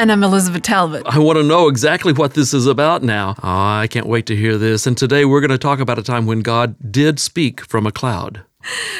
And I'm Elizabeth Talbot. I want to know exactly what this is about now. Oh, I can't wait to hear this. And today we're going to talk about a time when God did speak from a cloud.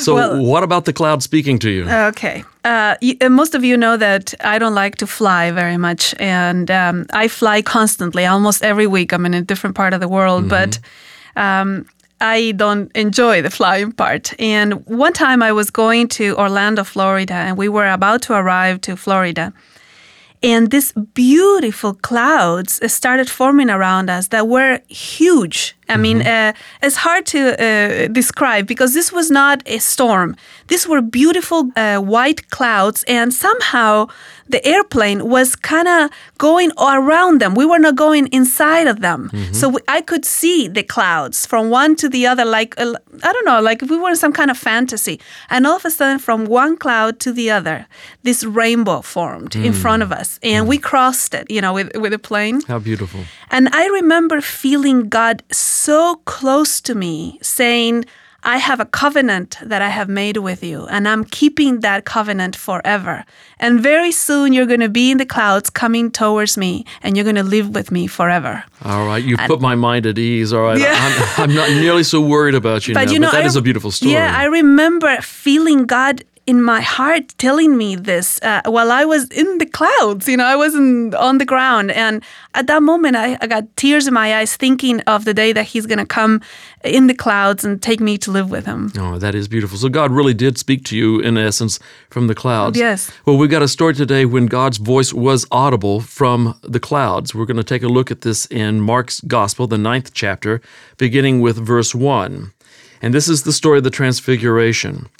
So, Well- what about the cloud speaking to you? Okay. Uh, y- uh, most of you know that I don't like to fly very much, and um, I fly constantly. Almost every week, I'm in a different part of the world, but um, I don't enjoy the flying part. And one time, I was going to Orlando, Florida, and we were about to arrive to Florida. And these beautiful clouds started forming around us that were huge. I mean, uh, it's hard to uh, describe because this was not a storm. These were beautiful uh, white clouds, and somehow the airplane was kind of going around them. We were not going inside of them, so we, I could see the clouds from one to the other, like uh, I don't know, like if we were in some kind of fantasy. And all of a sudden, from one cloud to the other, this rainbow formed in front of us, and we crossed it, you know, with with a plane. How beautiful. And I remember feeling God so close to me, saying, I have a covenant that I have made with you, and I'm keeping that covenant forever. And very soon you're going to be in the clouds coming towards me, and you're going to live with me forever. All right, you've put my mind at ease. All right, Yeah. I'm, I'm not nearly so worried about you But now. you know, but that I- is a beautiful story. Yeah, I remember feeling God in my heart telling me this uh, while I was in the clouds. You know, I wasn't on the ground, and at that moment, I, I got tears in my eyes, thinking of the day that He's going to come in the clouds and take me to live with Him. Oh, that is beautiful. So God really did speak to you, in essence, from the clouds. Yes. Well, we've got a story today when God's voice was audible from the clouds. We're going to take a look at this in Mark's Gospel, the ninth chapter, beginning with verse 1. And this is the story of the Transfiguration.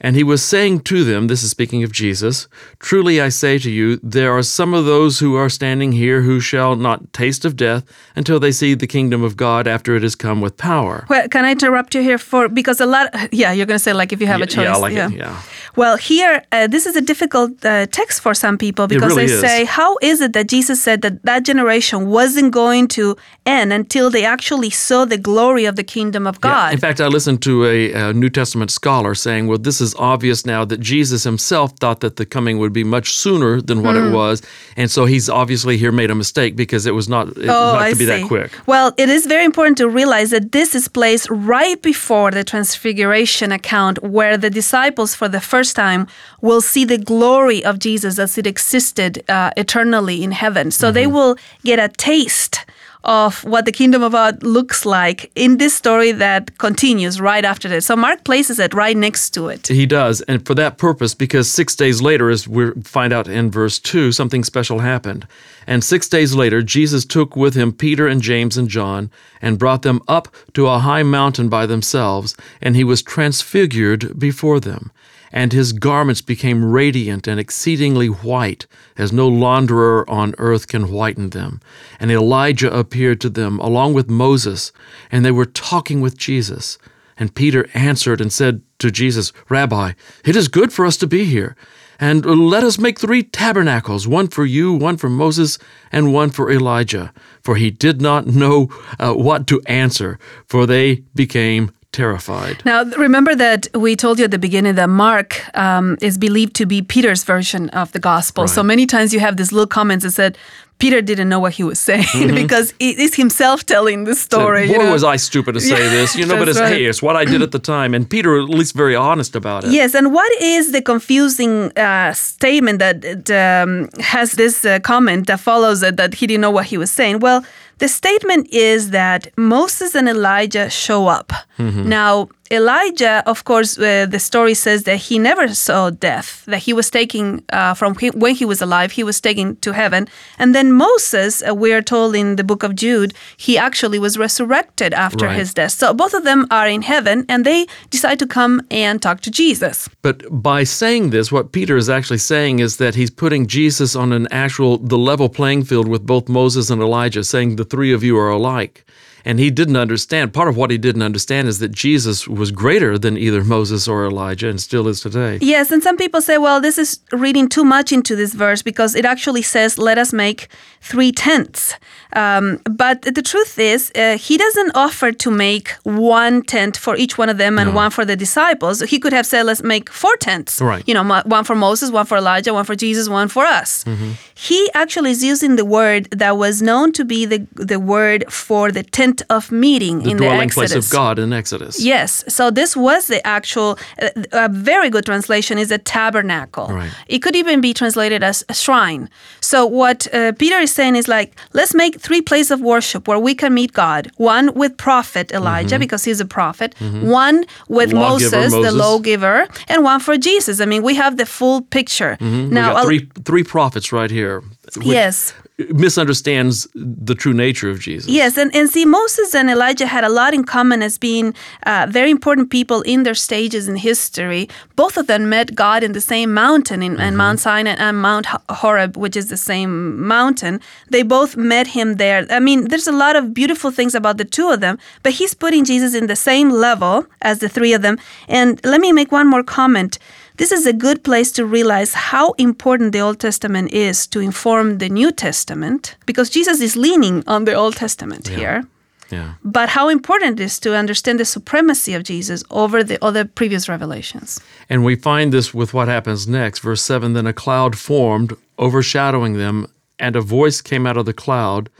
And he was saying to them, this is speaking of Jesus, Truly I say to you, there are some of those who are standing here who shall not taste of death until they see the kingdom of God after it has come with power. Well, can I interrupt you here for because a lot? Yeah, you're going to say like if you have a choice. yeah, like it, yeah. Well, here uh, this is a difficult uh, text for some people because really they is. say, how is it that Jesus said that that generation wasn't going to end until they actually saw the glory of the kingdom of Yeah. God? In fact, I listened to a, a New Testament scholar saying, well, this is obvious now that Jesus himself thought that the coming would be much sooner than what Hmm. it was. And so he's obviously here made a mistake because it was not, it Oh, not I to be see. that quick. Well, it is very important to realize that this is placed right before the transfiguration account, where the disciples, for the first time, will see the glory of Jesus as it existed uh, eternally in heaven. So they will get a taste of what the kingdom of God looks like in this story that continues right after this. So Mark places it right next to it. He does. And for that purpose, because six days later, as we find out in verse 2, something special happened. And six days later, Jesus took with him Peter and James and John and brought them up to a high mountain by themselves, and he was transfigured before them. And his garments became radiant and exceedingly white, as no launderer on earth can whiten them. And Elijah appeared to them along with Moses, and they were talking with Jesus. And Peter answered and said to Jesus, Rabbi, it is good for us to be here. And let us make three tabernacles one for you, one for Moses, and one for Elijah. For he did not know uh, what to answer, for they became terrified. Now, remember that we told you at the beginning that Mark um, is believed to be Peter's version of the gospel. So many times you have these little comments that said Peter didn't know what he was saying because it is himself telling the story. Boy, you know? was I stupid to say this, you know, but it's, right. hey, it's what I did at the time. And Peter, at least, very honest about it. Yes, and what is the confusing uh, statement that um, has this uh, comment that follows it that he didn't know what he was saying? Well, the statement is that Moses and Elijah show up. Now, Elijah, of course, uh, the story says that he never saw death, that he was taken uh, from he, when he was alive, he was taken to heaven. And then Moses, uh, we are told in the book of Jude, he actually was resurrected after Right. his death. So both of them are in heaven and they decide to come and talk to Jesus. But by saying this, what Peter is actually saying is that he's putting Jesus on an actual, the level playing field with both Moses and Elijah, saying the three of you are alike. And he didn't understand. Part of what he didn't understand is that Jesus was greater than either Moses or Elijah and still is today. Yes, and some people say, well, this is reading too much into this verse because it actually says, let us make three tents. Um, but the truth is, uh, he doesn't offer to make one tent for each one of them and No. one for the disciples. He could have said, let's make four tents. Right. You know, one for Moses, one for Elijah, one for Jesus, one for us. Mm-hmm. He actually is using the word that was known to be the, the word for the tent of meeting The in the dwelling Exodus. place of God in Exodus. Yes. So this was the actual, uh, a very good translation is a tabernacle. Right. It could even be translated as a shrine. So what uh, Peter is saying is like, let's make three places of worship where we can meet God. One with prophet Elijah, because he's a prophet. One with Mm-hmm. Lawgiver Moses, the Moses. lawgiver, and one for Jesus. I mean, we have the full picture. we Now, three three prophets right here. which yes. Misunderstands the true nature of Jesus. Yes, and, and see, Moses and Elijah had a lot in common as being uh, very important people in their stages in history. Both of them met God in the same mountain, in, in Mount Sinai and Mount Ho- Horeb, which is the same mountain. They both met him there. I mean, there's a lot of beautiful things about the two of them, but he's putting Jesus in the same level as the three of them. And let me make one more comment. This is a good place to realize how important the Old Testament is to inform the New Testament because Jesus is leaning on the Old Testament here. Yeah. But how important it is to understand the supremacy of Jesus over the other previous revelations. And we find this with what happens next. Verse 7 Then a cloud formed, overshadowing them, and a voice came out of the cloud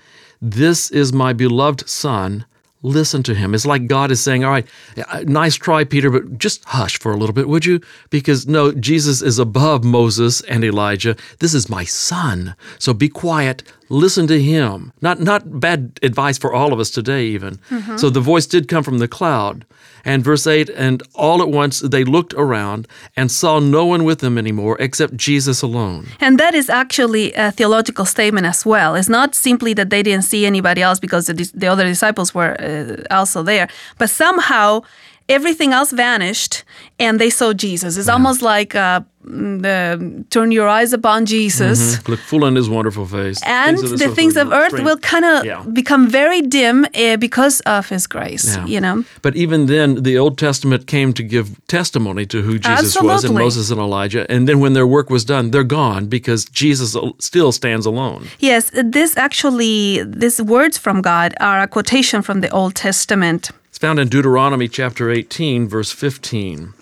This is my beloved Son. Listen to him. It's like God is saying, All right, uh, nice try, Peter, but just hush for a little bit, would you? Because no, Jesus is above Moses and Elijah. This is my son. So be quiet. Listen to him. Not not bad advice for all of us today, even. So the voice did come from the cloud. And verse 8, and all at once they looked around and saw no one with them anymore except Jesus alone. And that is actually a theological statement as well. It's not simply that they didn't see anybody else because the, the other disciples were uh, also there, but somehow everything else vanished and they saw Jesus. It's almost like uh, mm, the, turn your eyes upon Jesus. Look full in his wonderful face. And Things the things of earth strange. will kind of Yeah. become very dim uh, because of His grace. Yeah. You know, But even then, the Old Testament came to give testimony to who Jesus was and Moses and Elijah. And then when their work was done, they're gone because Jesus still stands alone. Yes, this actually, these words from God are a quotation from the Old Testament. It's found in Deuteronomy chapter 18, verse 15.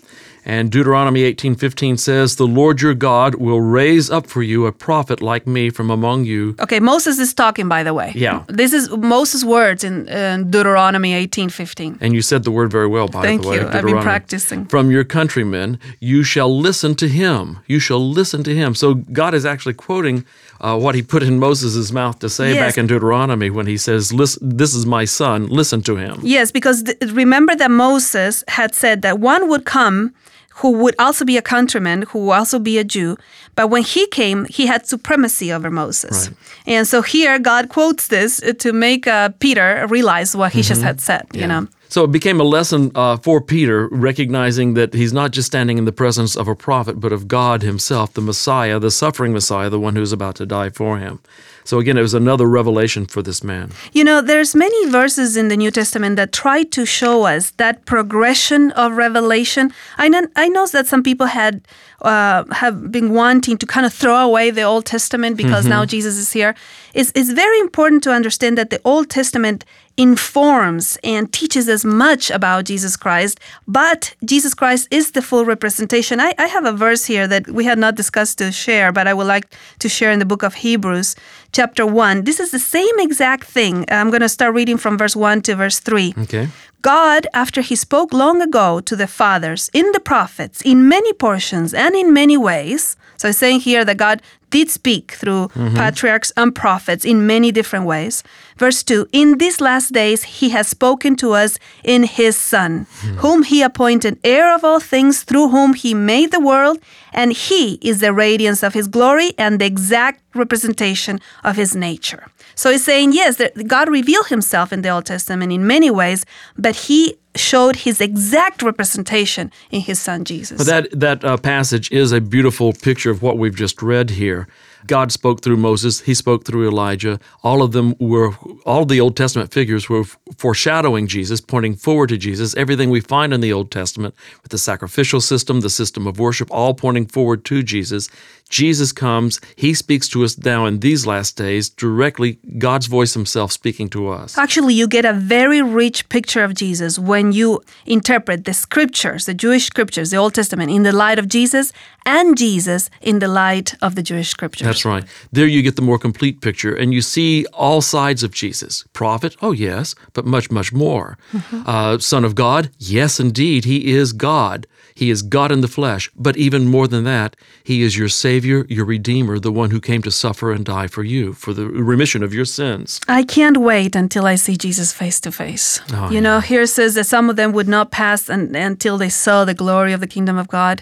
And Deuteronomy 18:15 says, "The Lord your God will raise up for you a prophet like me from among you." Okay, Moses is talking, by the way. Yeah. This is Moses' words in, in Deuteronomy 18:15. And you said the word very well, by Thank the way. Thank you. I've been practicing. From your countrymen, you shall listen to him. You shall listen to him. So God is actually quoting uh, what he put in Moses' mouth to say Yes. back in Deuteronomy when he says, "Listen, this is my son. Listen to him." Yes, because th- remember that Moses had said that one would come who would also be a countryman, who would also be a Jew. But when he came, he had supremacy over Moses. And so here, God quotes this uh, to make uh, Peter realize what he just had said, you know. So it became a lesson uh, for Peter, recognizing that he's not just standing in the presence of a prophet, but of God himself, the Messiah, the suffering Messiah, the one who's about to die for him. So again, it was another revelation for this man. You know, there's many verses in the New Testament that try to show us that progression of revelation. I know, I know that some people had uh, have been wanting to kind of throw away the Old Testament because now Jesus is here. It's, it's very important to understand that the Old Testament informs and teaches us much about Jesus Christ, but Jesus Christ is the full representation. I, I have a verse here that we had not discussed to share, but I would like to share in the book of Hebrews, chapter 1. This is the same exact thing. I'm going to start reading from verse 1 to verse 3. Okay. God, after he spoke long ago to the fathers in the prophets, in many portions and in many ways, so it's saying here that God did speak through mm-hmm. patriarchs and prophets in many different ways. Verse 2 In these last days, he has spoken to us in his Son, hmm. whom he appointed heir of all things, through whom he made the world, and he is the radiance of his glory and the exact representation of his nature. So he's saying, yes, God revealed himself in the Old Testament in many ways, but he showed his exact representation in his son Jesus. But that that uh, passage is a beautiful picture of what we've just read here. God spoke through Moses, he spoke through Elijah. All of them were, all of the Old Testament figures were foreshadowing Jesus, pointing forward to Jesus. Everything we find in the Old Testament with the sacrificial system, the system of worship, all pointing forward to Jesus. Jesus comes, he speaks to us now in these last days, directly, God's voice himself speaking to us. Actually, you get a very rich picture of Jesus when you interpret the scriptures, the Jewish scriptures, the Old Testament, in the light of Jesus and Jesus in the light of the Jewish scriptures. That's right. There you get the more complete picture, and you see all sides of Jesus. Prophet, oh yes, but much, much more. Mm-hmm. Uh, Son of God, yes, indeed, he is God. He is God in the flesh, but even more than that, he is your Savior, your Redeemer, the one who came to suffer and die for you, for the remission of your sins. I can't wait until I see Jesus face to face. Oh, You yeah. know, here says that some of them would not pass un until they saw the glory of the kingdom of God.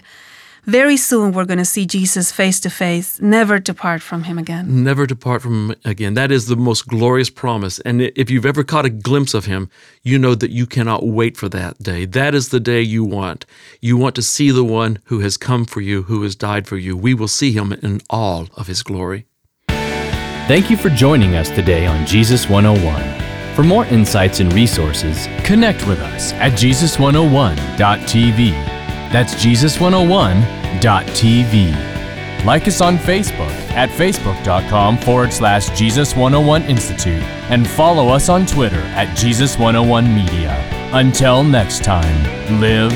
Very soon we're going to see Jesus face to face, never depart from him again. Never depart from him again. That is the most glorious promise. And if you've ever caught a glimpse of him, you know that you cannot wait for that day. That is the day you want. You want to see the one who has come for you, who has died for you. We will see him in all of his glory. Thank you for joining us today on Jesus 101. For more insights and resources, connect with us at Jesus101.tv. That's Jesus101.tv. Like us on Facebook at facebook.com forward slash Jesus101 Institute and follow us on Twitter at Jesus101 Media. Until next time, live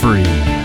free.